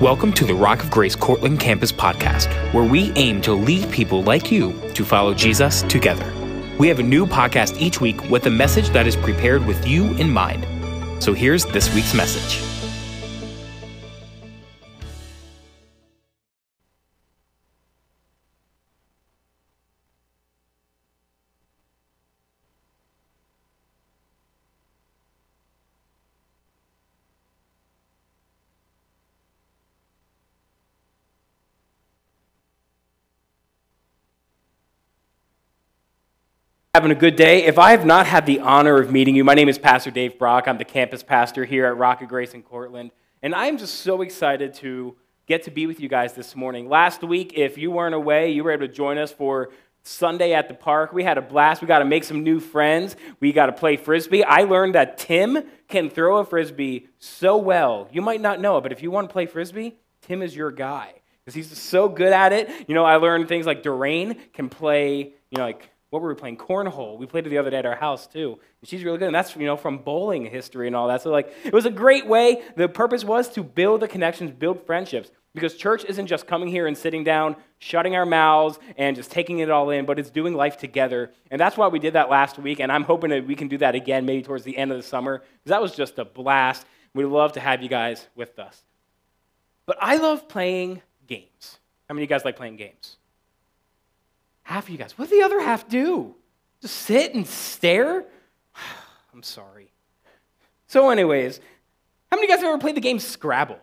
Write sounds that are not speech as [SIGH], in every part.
Welcome to the Rock of Grace Cortland Campus podcast, where we aim to lead people like you to follow Jesus together. We have a new podcast each week with a message that is prepared with you in mind. So here's this week's message. Having a good day. If I have not had the honor of meeting you, my name is Pastor Dave Brock. I'm the campus pastor here at Rock of Grace in Cortland. And I'm just so excited to get to be with you guys this morning. Last week, if you weren't away, you were able to join us for Sunday at the park. We had a blast. We got to make some new friends. We got to play frisbee. I learned that Tim can throw a frisbee so well. You might not know it, but if you want to play frisbee, Tim is your guy because he's so good at it. You know, I learned things like Doreen can play, you know, like what were we playing? Cornhole. We played it the other day at our house too. And she's really good. And that's, you know, from bowling history and all that. So, like, it was a great way. The purpose was to build the connections, build friendships. Because church isn't just coming here and sitting down, shutting our mouths, and just taking it all in, but it's doing life together. And that's why we did that last week. And I'm hoping that we can do that again maybe towards the end of the summer. Because that was just a blast. We'd love to have you guys with us. But I love playing games. How many of you guys like playing games? Half of you guys. What do the other half do? Just sit and stare? [SIGHS] I'm sorry. So, anyways, how many of you guys have ever played the game Scrabble?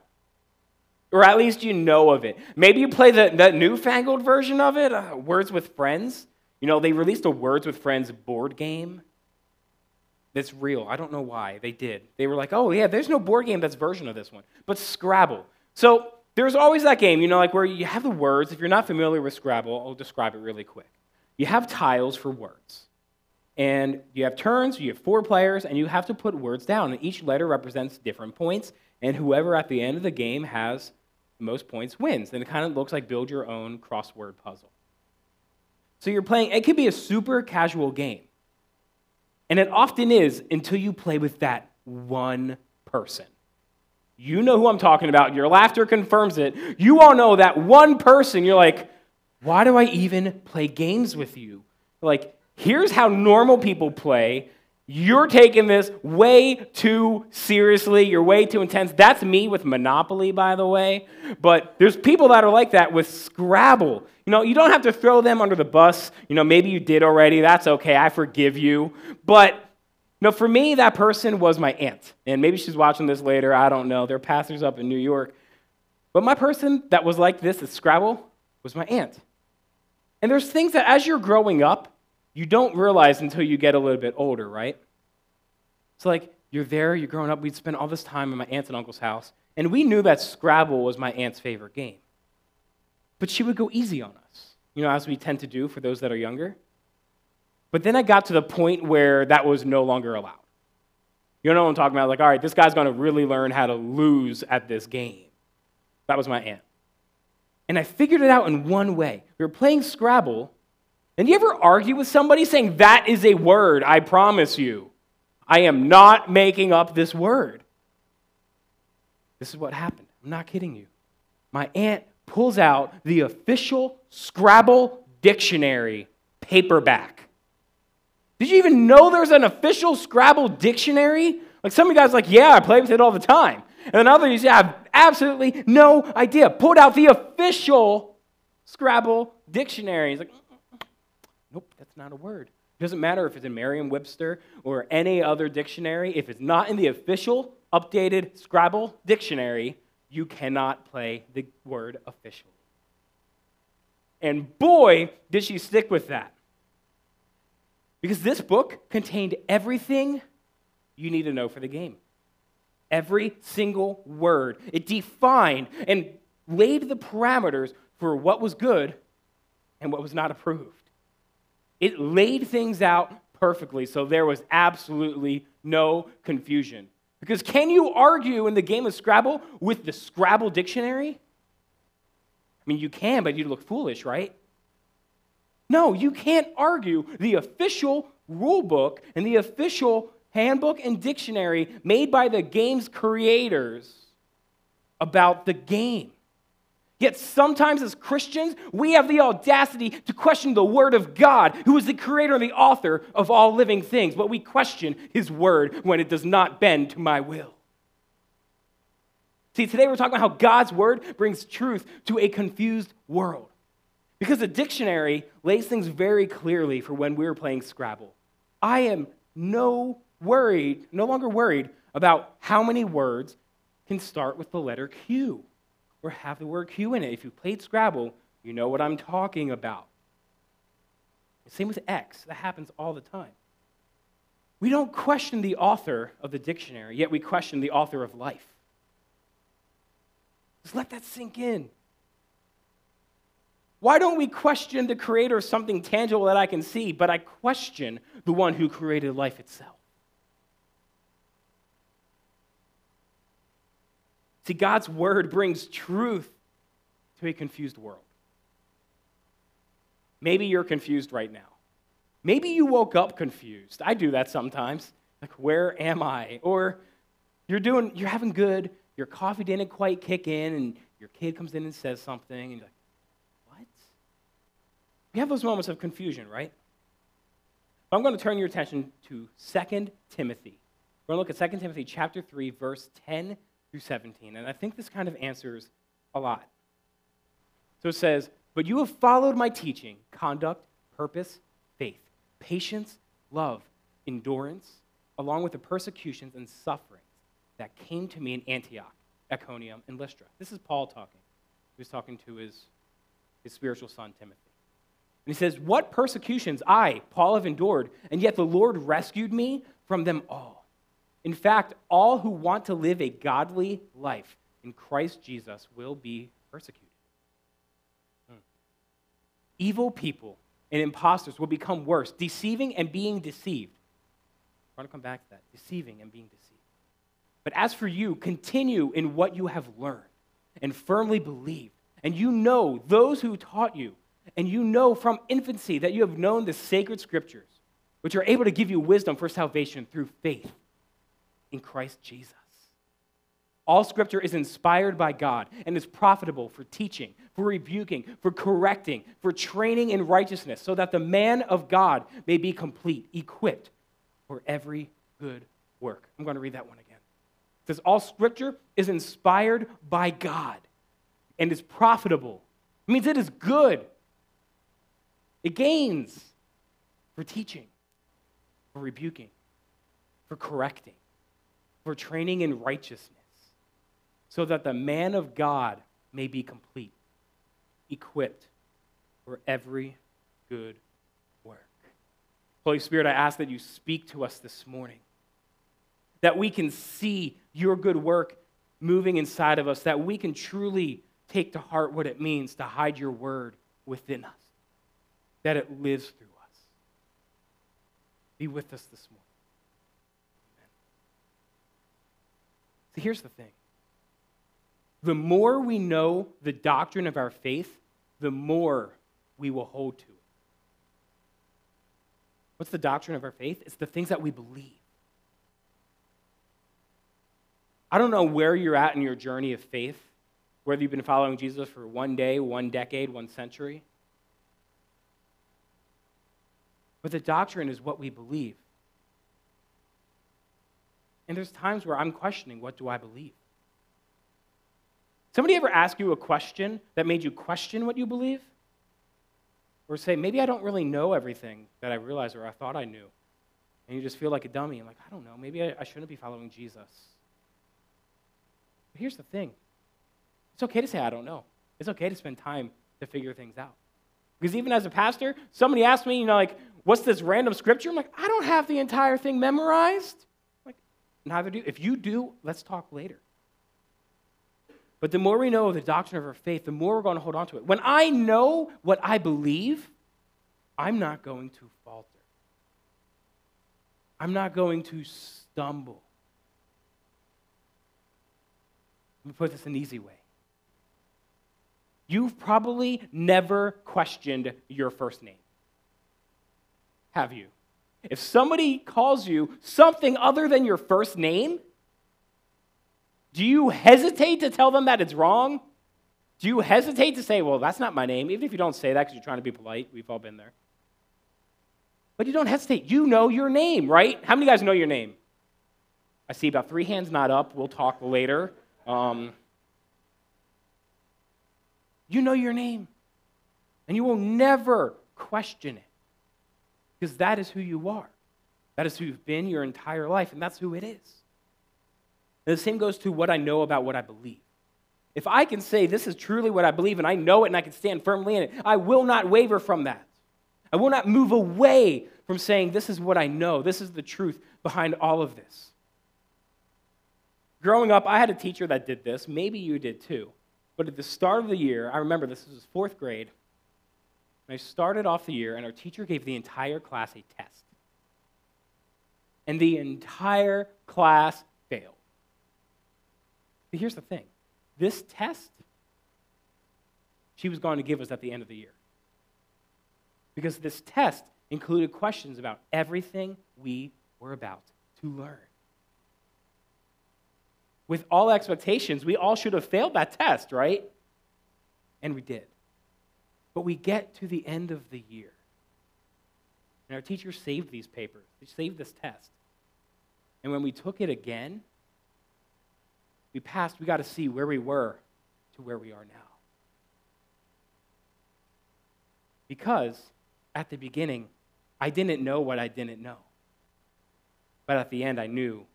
Or at least you know of it. Maybe you play the, the newfangled version of it, uh, Words with Friends. You know, they released a Words with Friends board game that's real. I don't know why they did. They were like, oh, yeah, there's no board game that's version of this one. But Scrabble. So there's always that game, you know, like where you have the words. If you're not familiar with Scrabble, I'll describe it really quick. You have tiles for words. And you have turns, you have four players, and you have to put words down. And each letter represents different points. And whoever at the end of the game has the most points wins. And it kind of looks like build your own crossword puzzle. So you're playing, it could be a super casual game. And it often is until you play with that one person. You know who I'm talking about. Your laughter confirms it. You all know that one person, you're like, why do I even play games with you? Like, here's how normal people play. You're taking this way too seriously. You're way too intense. That's me with Monopoly, by the way. But there's people that are like that with Scrabble. You know, you don't have to throw them under the bus. You know, maybe you did already. That's okay. I forgive you. But no, for me, that person was my aunt. And maybe she's watching this later. I don't know. They're pastors up in New York. But my person that was like this at Scrabble was my aunt. And there's things that as you're growing up, you don't realize until you get a little bit older, right? It's like you're there, you're growing up. We'd spend all this time in my aunt and uncle's house. And we knew that Scrabble was my aunt's favorite game. But she would go easy on us, you know, as we tend to do for those that are younger. But then I got to the point where that was no longer allowed. You know what I'm talking about? Like, all right, this guy's going to really learn how to lose at this game. That was my aunt. And I figured it out in one way. We were playing Scrabble, and you ever argue with somebody saying, That is a word, I promise you? I am not making up this word. This is what happened. I'm not kidding you. My aunt pulls out the official Scrabble dictionary paperback. Did you even know there's an official Scrabble dictionary? Like some of you guys like, yeah, I play with it all the time. And then others yeah, have absolutely no idea. Pulled out the official Scrabble dictionary. He's like, nope, that's not a word. It doesn't matter if it's in Merriam-Webster or any other dictionary. If it's not in the official updated Scrabble dictionary, you cannot play the word officially. And boy, did she stick with that. Because this book contained everything you need to know for the game. Every single word. It defined and laid the parameters for what was good and what was not approved. It laid things out perfectly so there was absolutely no confusion. Because can you argue in the game of Scrabble with the Scrabble dictionary? I mean, you can, but you'd look foolish, right? No, you can't argue the official rule book and the official handbook and dictionary made by the game's creators about the game. Yet sometimes as Christians, we have the audacity to question the Word of God, who is the creator and the author of all living things, but we question His Word when it does not bend to my will. See, today we're talking about how God's Word brings truth to a confused world. Because the dictionary lays things very clearly for when we were playing Scrabble. I am no worried, no longer worried about how many words can start with the letter Q or have the word Q in it. If you played Scrabble, you know what I'm talking about. Same with X, that happens all the time. We don't question the author of the dictionary, yet we question the author of life. Just let that sink in. Why don't we question the creator of something tangible that I can see, but I question the one who created life itself? See, God's word brings truth to a confused world. Maybe you're confused right now. Maybe you woke up confused. I do that sometimes. Like, where am I? Or you're doing, you're having good, your coffee didn't quite kick in, and your kid comes in and says something, and you're like? You have those moments of confusion, right? I'm going to turn your attention to 2 Timothy. We're going to look at 2 Timothy chapter 3, verse 10 through 17. And I think this kind of answers a lot. So it says, But you have followed my teaching, conduct, purpose, faith, patience, love, endurance, along with the persecutions and sufferings that came to me in Antioch, Iconium, and Lystra. This is Paul talking. He was talking to his, his spiritual son, Timothy. And he says, What persecutions I, Paul, have endured, and yet the Lord rescued me from them all. In fact, all who want to live a godly life in Christ Jesus will be persecuted. Hmm. Evil people and impostors will become worse, deceiving and being deceived. I want to come back to that deceiving and being deceived. But as for you, continue in what you have learned and firmly believed. And you know those who taught you, and you know from infancy that you have known the sacred scriptures, which are able to give you wisdom for salvation through faith in Christ Jesus. All scripture is inspired by God and is profitable for teaching, for rebuking, for correcting, for training in righteousness, so that the man of God may be complete, equipped for every good work. I'm going to read that one again. It says, All scripture is inspired by God and is profitable. It means it is good. It gains for teaching, for rebuking, for correcting for training in righteousness, so that the man of God may be complete, equipped for every good work. Holy Spirit, I ask that you speak to us this morning, that we can see your good work moving inside of us, that we can truly take to heart what it means to hide your word within us, that it lives through us. Be with us this morning. Amen. So here's the thing the more we know the doctrine of our faith, the more we will hold to it. What's the doctrine of our faith? It's the things that we believe. I don't know where you're at in your journey of faith, whether you've been following Jesus for one day, one decade, one century. But the doctrine is what we believe. And there's times where I'm questioning what do I believe? Somebody ever ask you a question that made you question what you believe? Or say, maybe I don't really know everything that I realized or I thought I knew. And you just feel like a dummy. I'm like, I don't know. Maybe I, I shouldn't be following Jesus. But here's the thing it's okay to say, I don't know. It's okay to spend time to figure things out. Because even as a pastor, somebody asked me, you know, like, what's this random scripture? I'm like, I don't have the entire thing memorized. Like, neither do. If you do, let's talk later. But the more we know of the doctrine of our faith, the more we're going to hold on to it. When I know what I believe, I'm not going to falter. I'm not going to stumble. Let me put this an easy way. You've probably never questioned your first name. Have you? If somebody calls you something other than your first name, Do you hesitate to tell them that it's wrong? Do you hesitate to say, well, that's not my name, even if you don't say that because you're trying to be polite? We've all been there. But you don't hesitate. You know your name, right? How many guys know your name? I see about three hands not up. We'll talk later. Um, you know your name. And you will never question it because that is who you are. That is who you've been your entire life, and that's who it is. And the same goes to what I know about what I believe. If I can say this is truly what I believe and I know it and I can stand firmly in it, I will not waver from that. I will not move away from saying this is what I know. This is the truth behind all of this. Growing up, I had a teacher that did this. Maybe you did too. But at the start of the year, I remember this was fourth grade. I started off the year, and our teacher gave the entire class a test. And the entire class failed. But here's the thing this test, she was going to give us at the end of the year. Because this test included questions about everything we were about to learn. With all expectations, we all should have failed that test, right? And we did. But we get to the end of the year. And our teacher saved these papers, they saved this test. And when we took it again, we passed, we got to see where we were to where we are now. Because at the beginning, I didn't know what I didn't know. But at the end, I knew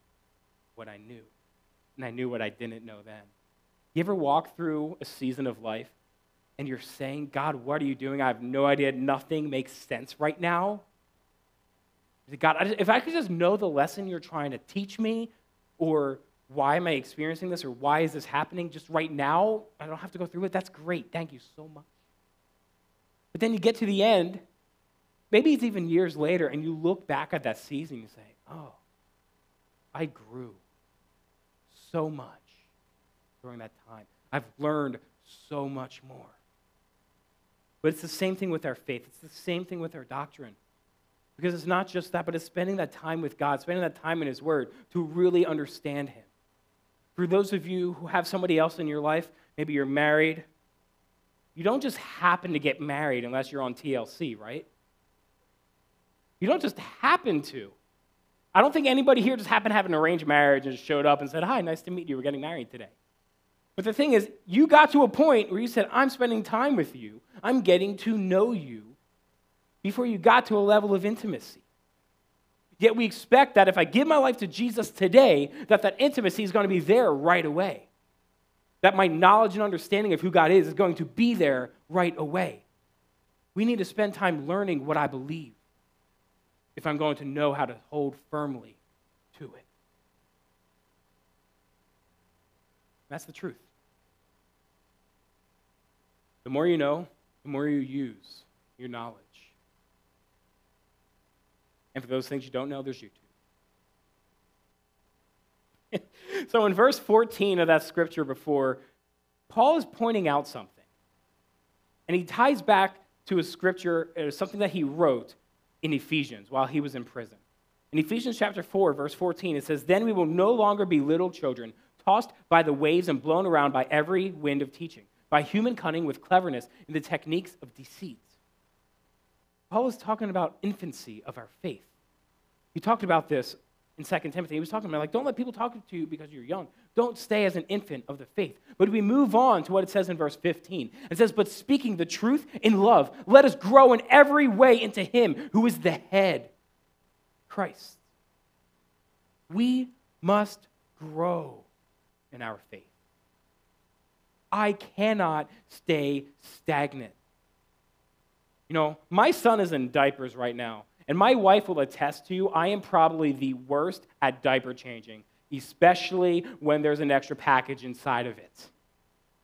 what I knew. And I knew what I didn't know then. You ever walk through a season of life and you're saying, God, what are you doing? I have no idea. Nothing makes sense right now. God, if I could just know the lesson you're trying to teach me, or why am I experiencing this, or why is this happening just right now, I don't have to go through it. That's great. Thank you so much. But then you get to the end, maybe it's even years later, and you look back at that season and you say, oh, I grew so much during that time. I've learned so much more. But it's the same thing with our faith, it's the same thing with our doctrine. Because it's not just that, but it's spending that time with God, spending that time in His Word to really understand Him. For those of you who have somebody else in your life, maybe you're married, you don't just happen to get married unless you're on TLC, right? You don't just happen to. I don't think anybody here just happened to have an arranged marriage and just showed up and said, Hi, nice to meet you. We're getting married today. But the thing is, you got to a point where you said, I'm spending time with you, I'm getting to know you, before you got to a level of intimacy. Yet we expect that if I give my life to Jesus today, that that intimacy is going to be there right away. That my knowledge and understanding of who God is is going to be there right away. We need to spend time learning what I believe if I'm going to know how to hold firmly to it. That's the truth. The more you know, the more you use your knowledge. And for those things you don't know, there's YouTube. [LAUGHS] so in verse 14 of that scripture before, Paul is pointing out something. And he ties back to a scripture, uh, something that he wrote in Ephesians while he was in prison. In Ephesians chapter 4, verse 14, it says, Then we will no longer be little children, tossed by the waves and blown around by every wind of teaching, by human cunning with cleverness in the techniques of deceit. Paul is talking about infancy of our faith. He talked about this in 2 Timothy. He was talking about, like, don't let people talk to you because you're young. Don't stay as an infant of the faith. But we move on to what it says in verse 15. It says, But speaking the truth in love, let us grow in every way into him who is the head, Christ. We must grow in our faith. I cannot stay stagnant. You know, my son is in diapers right now, and my wife will attest to you, I am probably the worst at diaper changing, especially when there's an extra package inside of it.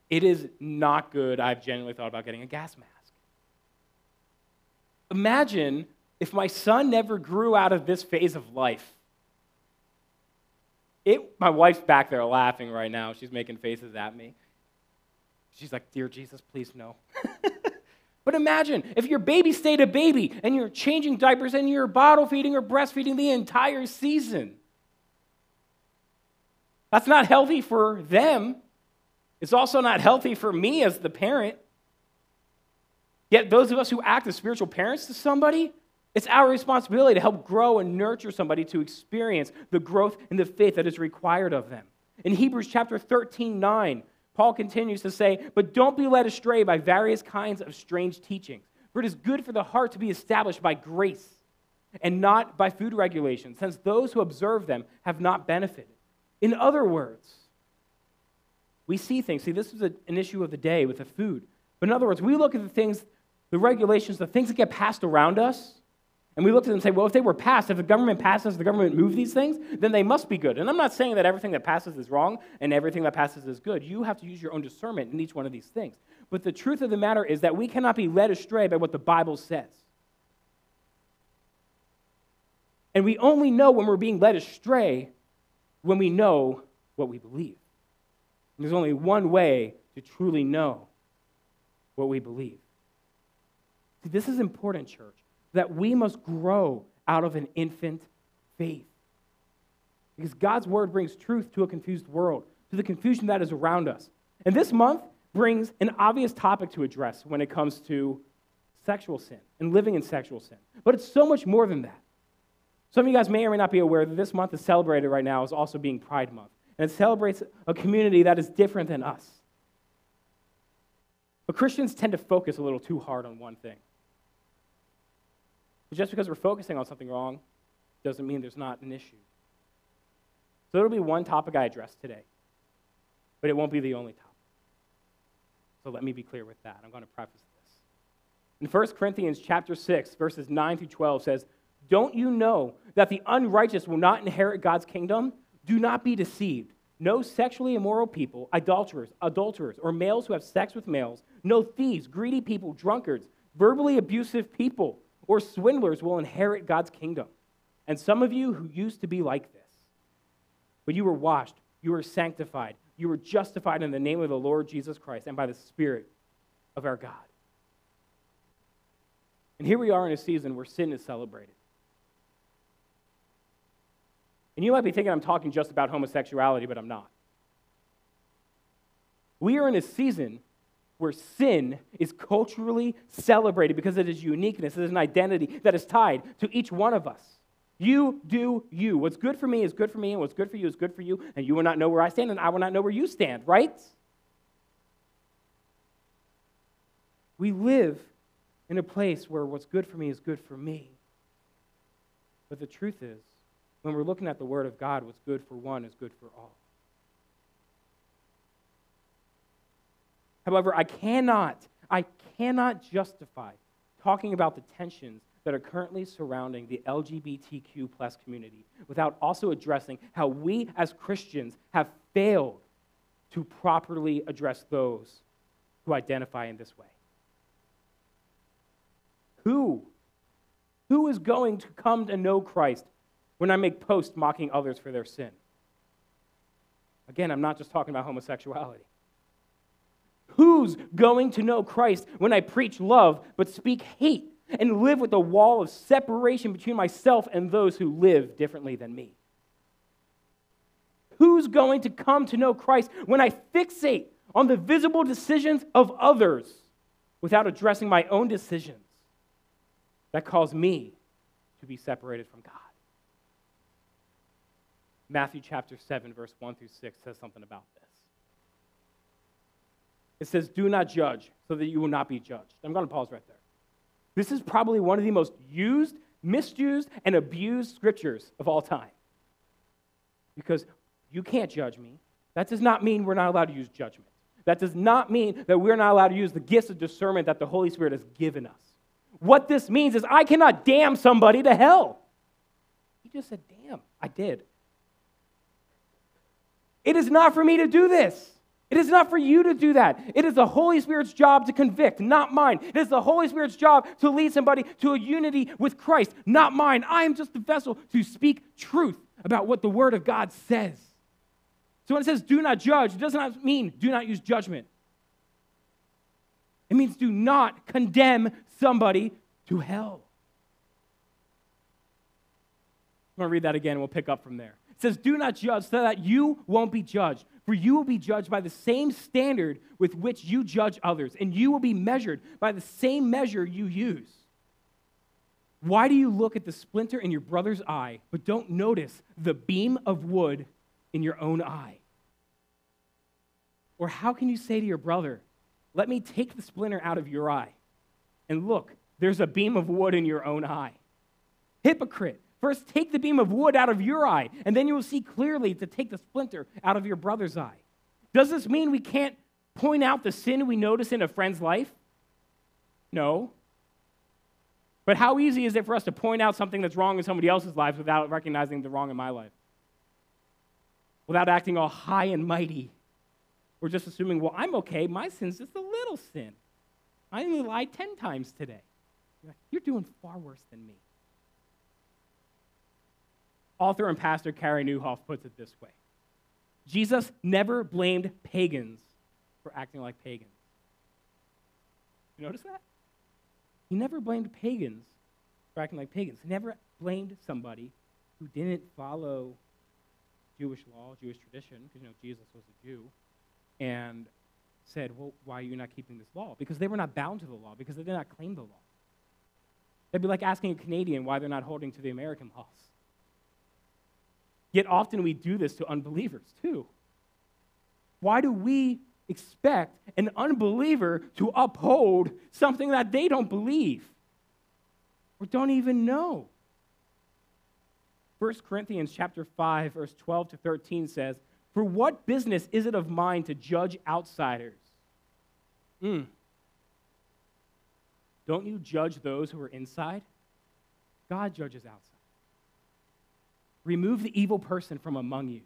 It is not good. I've genuinely thought about getting a gas mask. Imagine if my son never grew out of this phase of life. It, my wife's back there laughing right now. She's making faces at me. She's like, Dear Jesus, please no. [LAUGHS] but imagine if your baby stayed a baby and you're changing diapers and you're bottle feeding or breastfeeding the entire season. That's not healthy for them. It's also not healthy for me as the parent. Yet, those of us who act as spiritual parents to somebody, it's our responsibility to help grow and nurture somebody to experience the growth in the faith that is required of them. In Hebrews chapter 13, 9, Paul continues to say, But don't be led astray by various kinds of strange teachings, for it is good for the heart to be established by grace and not by food regulations, since those who observe them have not benefited. In other words, we see things. See, this is an issue of the day with the food. But in other words, we look at the things, the regulations, the things that get passed around us, and we look at them and say, well, if they were passed, if the government passes, the government move these things, then they must be good. And I'm not saying that everything that passes is wrong and everything that passes is good. You have to use your own discernment in each one of these things. But the truth of the matter is that we cannot be led astray by what the Bible says. And we only know when we're being led astray when we know what we believe. And there's only one way to truly know what we believe. See, this is important, church, that we must grow out of an infant faith. Because God's word brings truth to a confused world, to the confusion that is around us. And this month brings an obvious topic to address when it comes to sexual sin and living in sexual sin. But it's so much more than that. Some of you guys may or may not be aware that this month is celebrated right now as also being Pride Month. And it celebrates a community that is different than us. But Christians tend to focus a little too hard on one thing. Just because we're focusing on something wrong doesn't mean there's not an issue. So it'll be one topic I address today, but it won't be the only topic. So let me be clear with that. I'm going to preface this. In 1 Corinthians chapter 6, verses 9 through 12 says, don't you know that the unrighteous will not inherit God's kingdom? Do not be deceived. No sexually immoral people, adulterers, adulterers, or males who have sex with males, no thieves, greedy people, drunkards, verbally abusive people, or swindlers will inherit God's kingdom. And some of you who used to be like this, but you were washed, you were sanctified, you were justified in the name of the Lord Jesus Christ and by the Spirit of our God. And here we are in a season where sin is celebrated. And you might be thinking I'm talking just about homosexuality, but I'm not. We are in a season where sin is culturally celebrated because it is uniqueness, it is an identity that is tied to each one of us. You do you. What's good for me is good for me, and what's good for you is good for you, and you will not know where I stand, and I will not know where you stand, right? We live in a place where what's good for me is good for me. But the truth is, when we're looking at the Word of God, what's good for one is good for all. However, I cannot, I cannot justify talking about the tensions that are currently surrounding the LGBTQ plus community without also addressing how we as Christians have failed to properly address those who identify in this way. Who? Who is going to come to know Christ when I make posts mocking others for their sin. Again, I'm not just talking about homosexuality. Who's going to know Christ when I preach love but speak hate and live with a wall of separation between myself and those who live differently than me? Who's going to come to know Christ when I fixate on the visible decisions of others without addressing my own decisions that cause me to be separated from God? Matthew chapter 7, verse 1 through 6 says something about this. It says, Do not judge, so that you will not be judged. I'm going to pause right there. This is probably one of the most used, misused, and abused scriptures of all time. Because you can't judge me. That does not mean we're not allowed to use judgment. That does not mean that we're not allowed to use the gifts of discernment that the Holy Spirit has given us. What this means is I cannot damn somebody to hell. He just said, damn, I did. It is not for me to do this. It is not for you to do that. It is the Holy Spirit's job to convict, not mine. It is the Holy Spirit's job to lead somebody to a unity with Christ, not mine. I am just the vessel to speak truth about what the Word of God says. So when it says do not judge, it does not mean do not use judgment. It means do not condemn somebody to hell. I'm going to read that again and we'll pick up from there. It says, Do not judge so that you won't be judged. For you will be judged by the same standard with which you judge others, and you will be measured by the same measure you use. Why do you look at the splinter in your brother's eye, but don't notice the beam of wood in your own eye? Or how can you say to your brother, Let me take the splinter out of your eye? And look, there's a beam of wood in your own eye. Hypocrite, first take the beam of wood out of your eye, and then you will see clearly to take the splinter out of your brother's eye. Does this mean we can't point out the sin we notice in a friend's life? No. But how easy is it for us to point out something that's wrong in somebody else's life without recognizing the wrong in my life? Without acting all high and mighty. Or just assuming, well, I'm okay. My sin's just a little sin. I only lied 10 times today. You're doing far worse than me. Author and pastor Carey Nieuwhof puts it this way Jesus never blamed pagans for acting like pagans. You notice that? He never blamed pagans for acting like pagans. He never blamed somebody who didn't follow Jewish law, Jewish tradition, because you know Jesus was a Jew, and said, Well, why are you not keeping this law? Because they were not bound to the law, because they did not claim the law. It'd be like asking a Canadian why they're not holding to the American laws. Yet often we do this to unbelievers too. Why do we expect an unbeliever to uphold something that they don't believe or don't even know? 1 Corinthians chapter 5 verse 12 to 13 says, "For what business is it of mine to judge outsiders?" Mm. Don't you judge those who are inside? God judges outside. Remove the evil person from among you.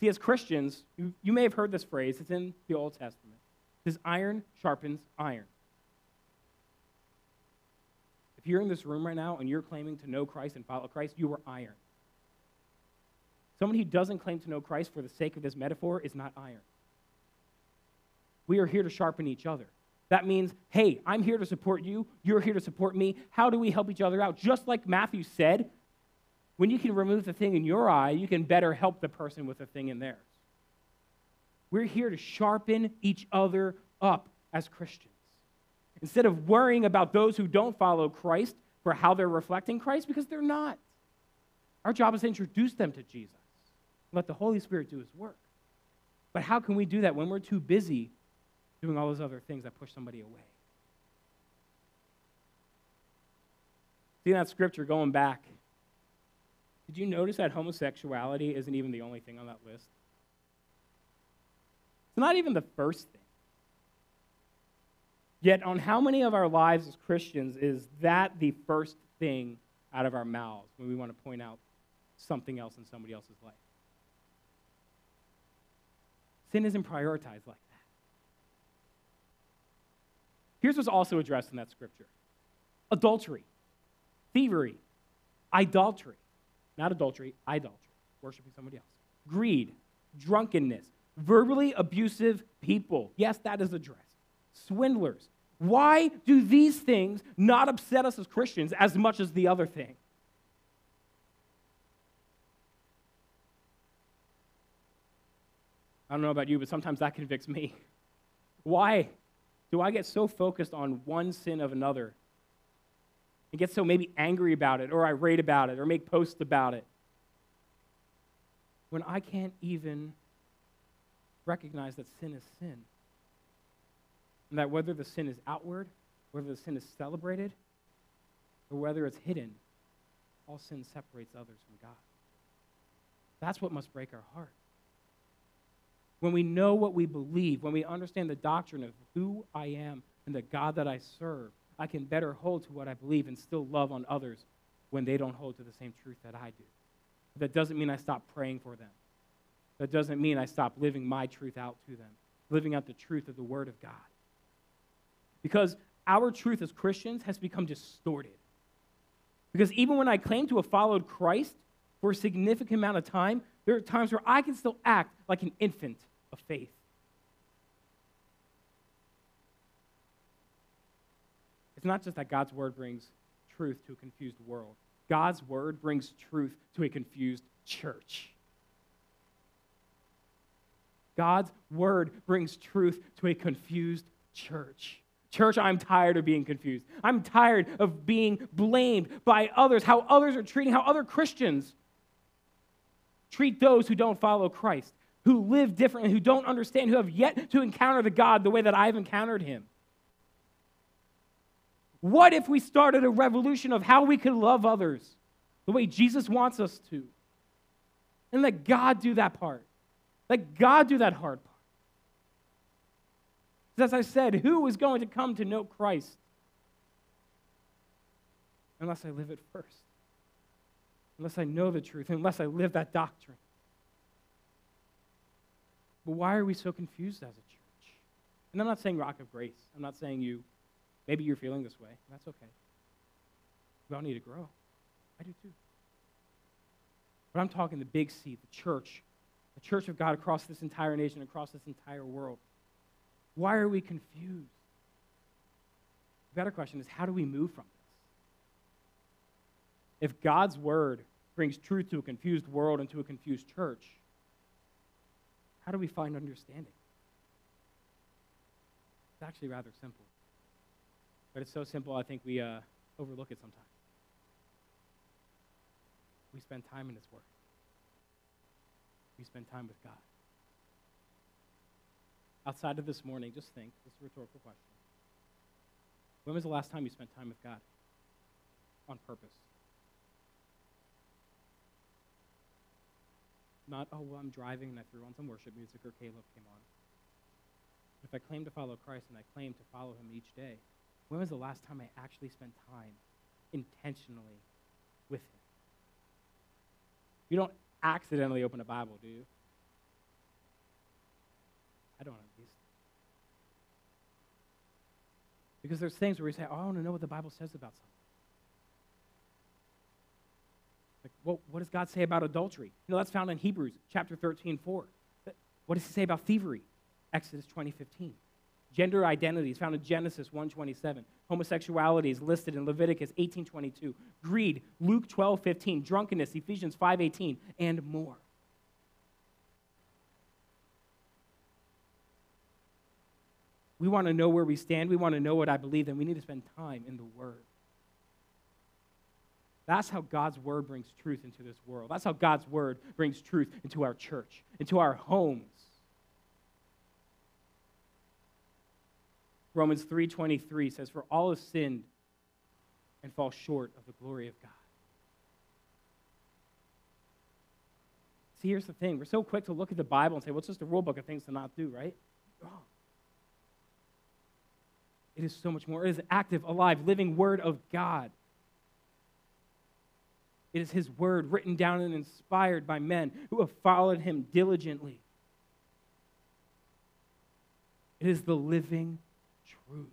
See, as Christians, you, you may have heard this phrase, it's in the Old Testament. Says, iron sharpens iron. If you're in this room right now and you're claiming to know Christ and follow Christ, you are iron. Someone who doesn't claim to know Christ for the sake of this metaphor is not iron. We are here to sharpen each other. That means, hey, I'm here to support you. You're here to support me. How do we help each other out? Just like Matthew said, when you can remove the thing in your eye, you can better help the person with the thing in theirs. We're here to sharpen each other up as Christians. Instead of worrying about those who don't follow Christ for how they're reflecting Christ, because they're not. Our job is to introduce them to Jesus. Let the Holy Spirit do his work. But how can we do that when we're too busy doing all those other things that push somebody away. See that scripture going back. Did you notice that homosexuality isn't even the only thing on that list? It's not even the first thing. Yet, on how many of our lives as Christians is that the first thing out of our mouths when we want to point out something else in somebody else's life? Sin isn't prioritized like that. Here's what's also addressed in that scripture adultery, thievery, idolatry, not adultery, idolatry, worshiping somebody else, greed, drunkenness, verbally abusive people. Yes, that is addressed. Swindlers. Why do these things not upset us as Christians as much as the other thing? I don't know about you, but sometimes that convicts me. Why do I get so focused on one sin of another and get so maybe angry about it or irate about it or make posts about it when I can't even recognize that sin is sin? And that whether the sin is outward, whether the sin is celebrated, or whether it's hidden, all sin separates others from God. That's what must break our heart when we know what we believe, when we understand the doctrine of who I am and the God that I serve, I can better hold to what I believe and still love on others when they don't hold to the same truth that I do. That doesn't mean I stop praying for them. That doesn't mean I stop living my truth out to them, living out the truth of the Word of God. Because our truth as Christians has become distorted. Because even when I claim to have followed Christ for a significant amount of time, there are times where I can still act like an infant faith. It's not just that God's word brings truth to a confused world. God's word brings truth to a confused church. God's word brings truth to a confused church. Church, I'm tired of being confused. I'm tired of being blamed by others, how others are treating, how other Christians treat those who don't follow Christ, who live differently, who don't understand, who have yet to encounter the God the way that I've encountered him. What if we started a revolution of how we could love others the way Jesus wants us to? And let God do that part. Let God do that hard part. As I said, who is going to come to know Christ unless I live it first? Unless I know the truth, unless I live that doctrine. But why are we so confused as a church? And I'm not saying rock of grace. I'm not saying you, maybe you're feeling this way. That's okay. We all need to grow. I do too. But I'm talking the big C, the church, the church of God across this entire nation, across this entire world. Why are we confused? The better question is how do we move from this? If God's word brings truth to a confused world and to a confused church, how do we find understanding? It's actually rather simple. But it's so simple, I think we uh, overlook it sometimes. We spend time in His Word, we spend time with God outside of this morning, just think this is a rhetorical question. When was the last time you spent time with God on purpose? Not, oh, well, I'm driving and I threw on some worship music or K-LOVE came on. If I claim to follow Christ and I claim to follow him each day, when was the last time I actually spent time intentionally with him? You don't accidentally open a Bible, do you? I don't at least. Because there's things where we say, oh, I want to know what the Bible says about something. Like, what, what does God say about adultery? You know, that's found in Hebrews chapter 13, 4. What does he say about thievery? Exodus 20, 15. Gender identity is found in Genesis 1:27. Homosexuality is listed in Leviticus 18:22. Greed, Luke 12:15. Drunkenness, Ephesians 5:18, and more. we want to know where we stand, we want to know what I believe, and we need to spend time in the Word. That's how God's Word brings truth into this world. That's how God's Word brings truth into our church, into our homes. Romans 3:23 says for all have sinned and fall short of the glory of God. See, here's the thing. We're so quick to look at the Bible and say, well, just a rule book of things to not do, right? Wrong. It is so much more. It is active, alive, living Word of God. It is His Word written down and inspired by men who have followed Him diligently. It is the living truth.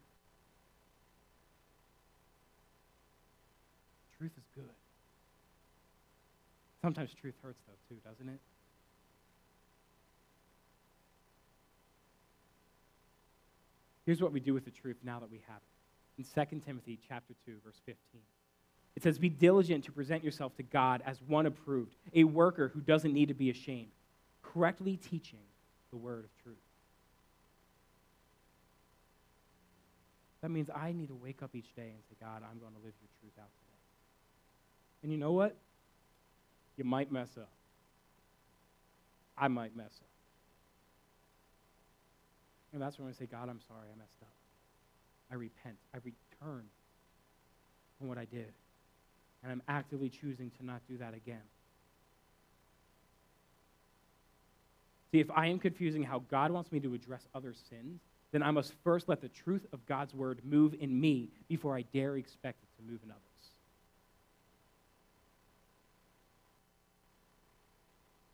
Truth is good. Sometimes truth hurts, though, too, doesn't it? Here's what we do with the truth now that we have it. In 2 Timothy chapter 2, verse 15. It says, Be diligent to present yourself to God as one approved, a worker who doesn't need to be ashamed, correctly teaching the word of truth. That means I need to wake up each day and say, God, I'm going to live your truth out today. And you know what? You might mess up. I might mess up. And that's when I say, God, I'm sorry, I messed up. I repent. I return from what I did. And I'm actively choosing to not do that again. See, if I am confusing how God wants me to address other sins, then I must first let the truth of God's word move in me before I dare expect it to move in others.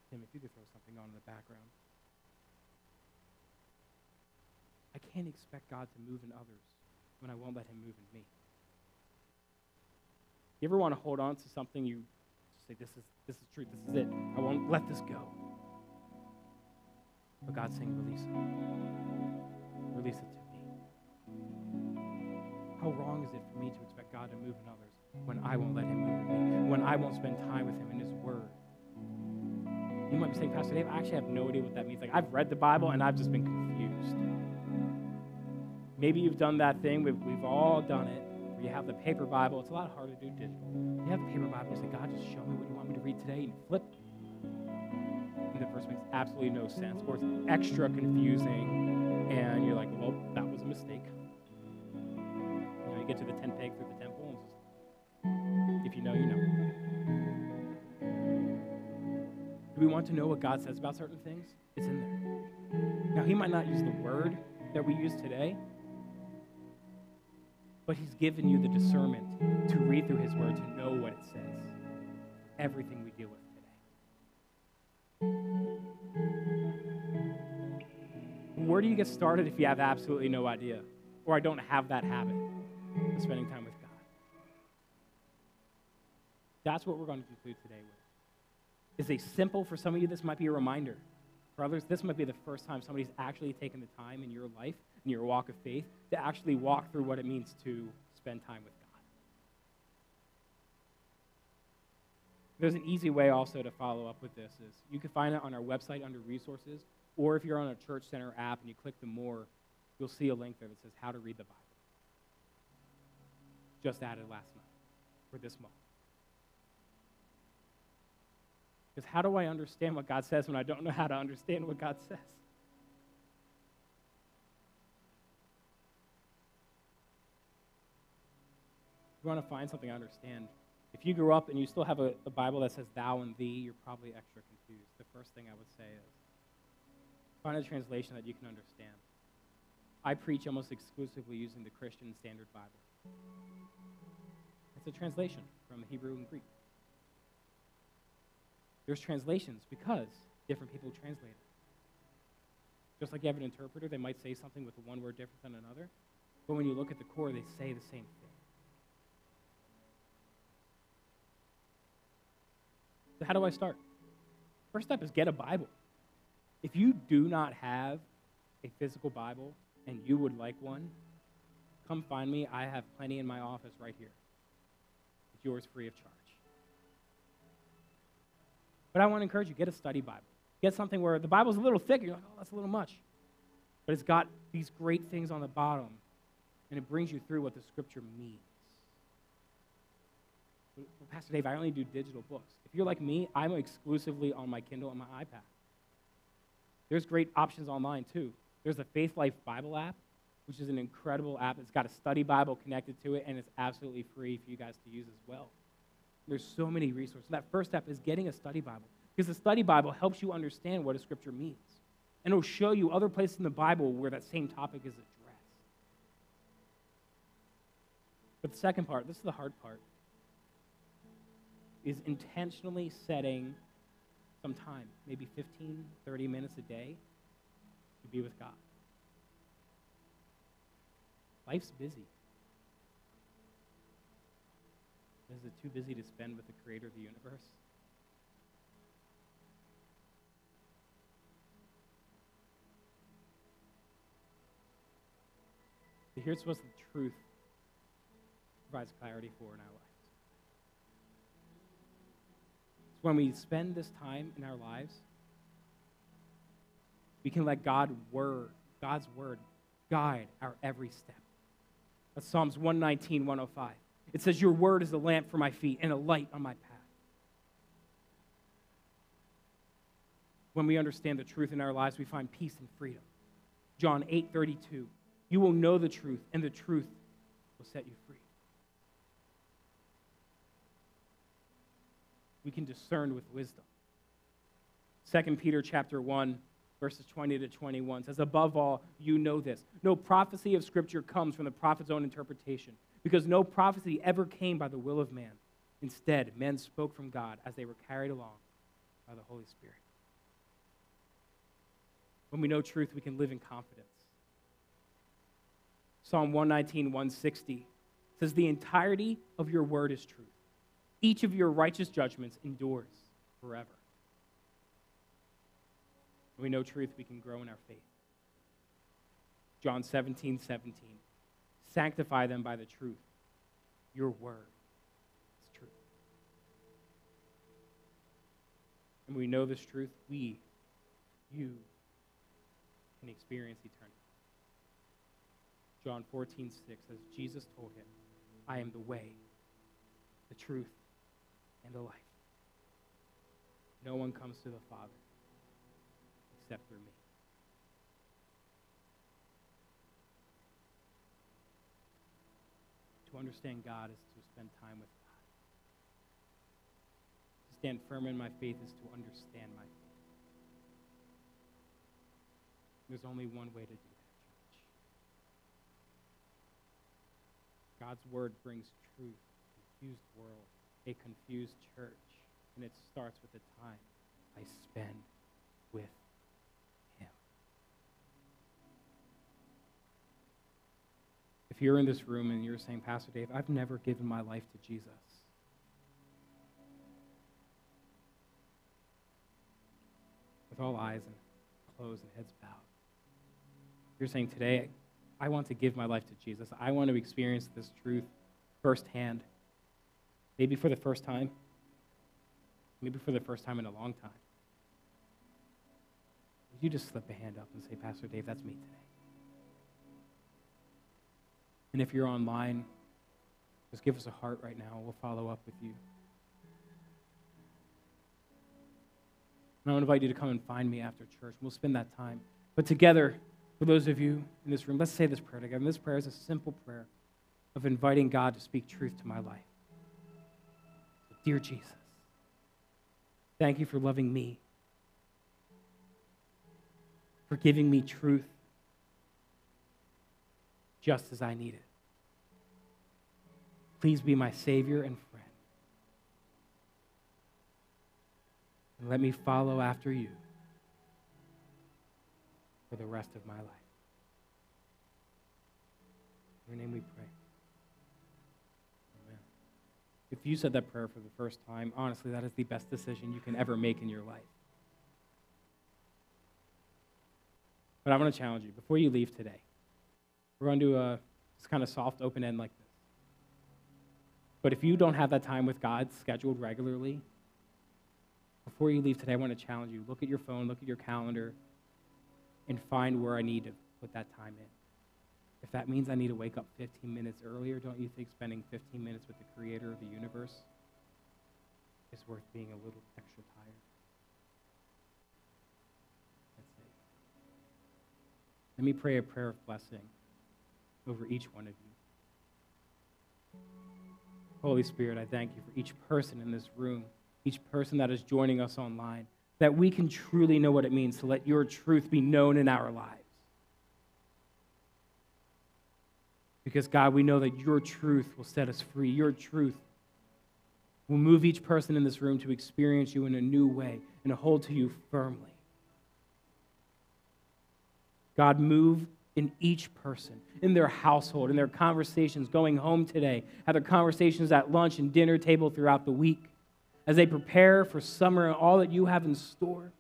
Tim, if you could throw something on in the background. I can't expect God to move in others when I won't let him move in me. You ever want to hold on to something you say, this is, this is truth, this is it. I won't let this go. But God's saying, release it. Release it to me. How wrong is it for me to expect God to move in others when I won't let Him move in me, when I won't spend time with Him in His Word? You might be saying, Pastor Dave, I actually have no idea what that means. Like, I've read the Bible and I've just been confused. Maybe you've done that thing, we've, we've all done it, you have the paper Bible. It's a lot harder to do digital. You have the paper Bible, you say, God, just show me what you want me to read today, and flip. And the verse makes absolutely no sense, or it's extra confusing, and you're like, well, that was a mistake. You know, you get to the 10 peg through the temple, and if you know, you know. Do we want to know what God says about certain things? It's in there. Now, He might not use the word that we use today, but He's given you the discernment to read through His Word to know what it says. Everything we deal with today. Where do you get started if you have absolutely no idea? Or I don't have that habit of spending time with God? That's what we're going to conclude today with. Is a simple, for some of you, this might be a reminder. For others, this might be the first time somebody's actually taken the time in your life, in your walk of faith, to actually walk through what it means to spend time with God. There's an easy way also to follow up with this is you can find it on our website under resources, or if you're on a church center app and you click the more, you'll see a link there that says how to read the Bible. Just added last night for this month. Because how do I understand what God says when I don't know how to understand what God says? You want to find something I understand. If you grew up and you still have a, a, Bible that says thou and thee, you're probably extra confused. The first thing I would say is find a translation that you can understand. I preach almost exclusively using the Christian Standard Bible. It's a translation from Hebrew and Greek. There's translations because different people translate it. Just like you have an interpreter, they might say something with one word different than another. But when you look at the core, they say the same thing. So, how do I start? First step is get a Bible. If you do not have a physical Bible and you would like one, come find me. I have plenty in my office right here. It's yours free of charge. But I want to encourage you get a study Bible. Get something where the Bible's a little thick. You're like, oh, that's a little much. But it's got these great things on the bottom, and it brings you through what the Scripture means. Well, Pastor Dave, I only do digital books. If you're like me, I'm exclusively on my Kindle and my iPad. There's great options online too. There's the Faithlife Bible app, which is an incredible app. It's got a study Bible connected to it, and it's absolutely free for you guys to use as well. There's so many resources. That first step is getting a study Bible because the study Bible helps you understand what a scripture means. And it'll show you other places in the Bible where that same topic is addressed. But the second part, this is the hard part, is intentionally setting some time, maybe 15, 30 minutes a day, to be with God. Life's busy. Is it too busy to spend with the creator of the universe? Here's what the truth provides clarity for in our lives. It's when we spend this time in our lives, we can let God word, God's word guide our every step. That's Psalms 119, 105. It says, Your word is a lamp for my feet and a light on my path. When we understand the truth in our lives, we find peace and freedom. John 8 32. You will know the truth, and the truth will set you free. We can discern with wisdom. 2 Peter chapter 1, verses 20 to 21 says, Above all, you know this. No prophecy of Scripture comes from the prophet's own interpretation because no prophecy ever came by the will of man. Instead, men spoke from God as they were carried along by the Holy Spirit. When we know truth, we can live in confidence. Psalm 119, 160 says, The entirety of your word is truth. Each of your righteous judgments endures forever. When we know truth, we can grow in our faith. John 17, 17 Sanctify them by the truth. Your word is truth. And we know this truth, we, you, can experience eternity. John 14, 6 says, Jesus told him, I am the way, the truth, and the life. No one comes to the Father except through me. To understand God is to spend time with God. To stand firm in my faith is to understand my faith. There's only one way to do that, church. God's word brings truth, a confused world, a confused church, and it starts with the time I spend with If you're in this room and you're saying, Pastor Dave, I've never given my life to Jesus. With all eyes and closed and heads bowed. You're saying today, I want to give my life to Jesus. I want to experience this truth firsthand. Maybe for the first time. Maybe for the first time in a long time. Would you just slip a hand up and say, Pastor Dave, that's me today? And if you're online, just give us a heart right now. We'll follow up with you. And I want to invite you to come and find me after church. We'll spend that time. But together, for those of you in this room, let's say this prayer together. And this prayer is a simple prayer of inviting God to speak truth to my life. Dear Jesus, thank you for loving me, for giving me truth just as I need it. Please be my Savior and friend. And let me follow after you for the rest of my life. In your name we pray. Amen. If you said that prayer for the first time, honestly, that is the best decision you can ever make in your life. But I want to challenge you before you leave today. We're going to do a kind of soft open end like this. But if you don't have that time with God scheduled regularly, before you leave today, I want to challenge you. Look at your phone, look at your calendar, and find where I need to put that time in. If that means I need to wake up 15 minutes earlier, don't you think spending 15 minutes with the creator of the universe is worth being a little extra tired? Let me pray a prayer of blessing over each one of you. Holy Spirit, I thank you for each person in this room, each person that is joining us online, that we can truly know what it means to let your truth be known in our lives. Because, God, we know that your truth will set us free. Your truth will move each person in this room to experience you in a new way and to hold to you firmly. God, move in each person, in their household, in their conversations going home today, have their conversations at lunch and dinner table throughout the week, as they prepare for summer and all that you have in store,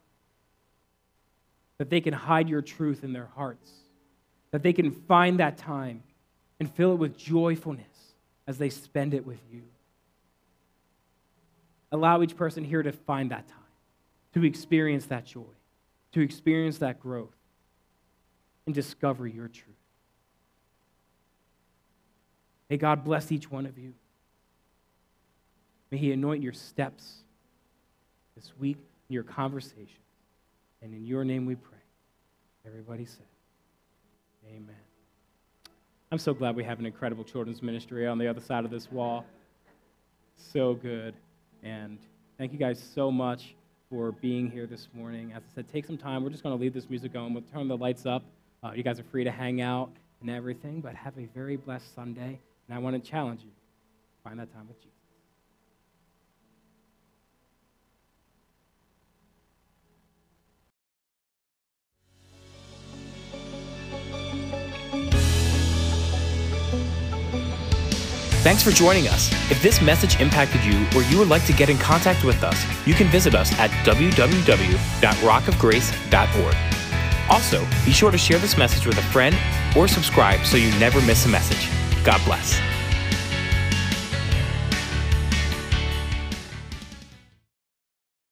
that they can hide your truth in their hearts, that they can find that time and fill it with joyfulness as they spend it with you. Allow each person here to find that time, to experience that joy, to experience that growth and discover your truth. May God bless each one of you. May He anoint your steps this week, in your conversation. And in your name we pray. Everybody said, Amen. I'm so glad we have an incredible children's ministry on the other side of this wall. So good. And thank you guys so much for being here this morning. As I said, take some time. We're just going to leave this music going. We'll turn the lights up. Uh, you guys are free to hang out and everything, but have a very blessed Sunday. And I want to challenge you find that time with Jesus. Thanks for joining us. If this message impacted you or you would like to get in contact with us, you can visit us at www.rockofgrace.org. Also, be sure to share this message with a friend or subscribe so you never miss a message. God bless.